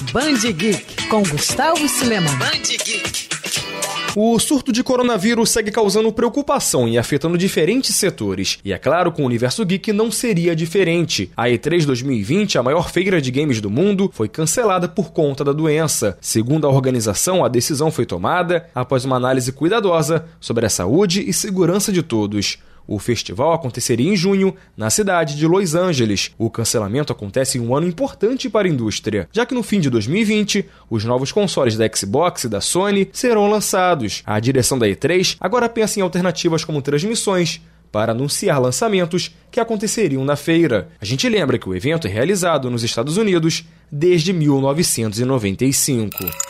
Band Geek com Gustavo Cileman. Band Geek. O surto de coronavírus segue causando preocupação e afetando diferentes setores. E é claro, com o universo geek não seria diferente. A E3 2020, a maior feira de games do mundo, foi cancelada por conta da doença. Segundo a organização, a decisão foi tomada após uma análise cuidadosa sobre a saúde e segurança de todos. O festival aconteceria em junho, na cidade de Los Angeles. O cancelamento acontece em um ano importante para a indústria, já que no fim de 2020, os novos consoles da Xbox e da Sony serão lançados. A direção da E3 agora pensa em alternativas como transmissões, para anunciar lançamentos que aconteceriam na feira. A gente lembra que o evento é realizado nos Estados Unidos desde 1995.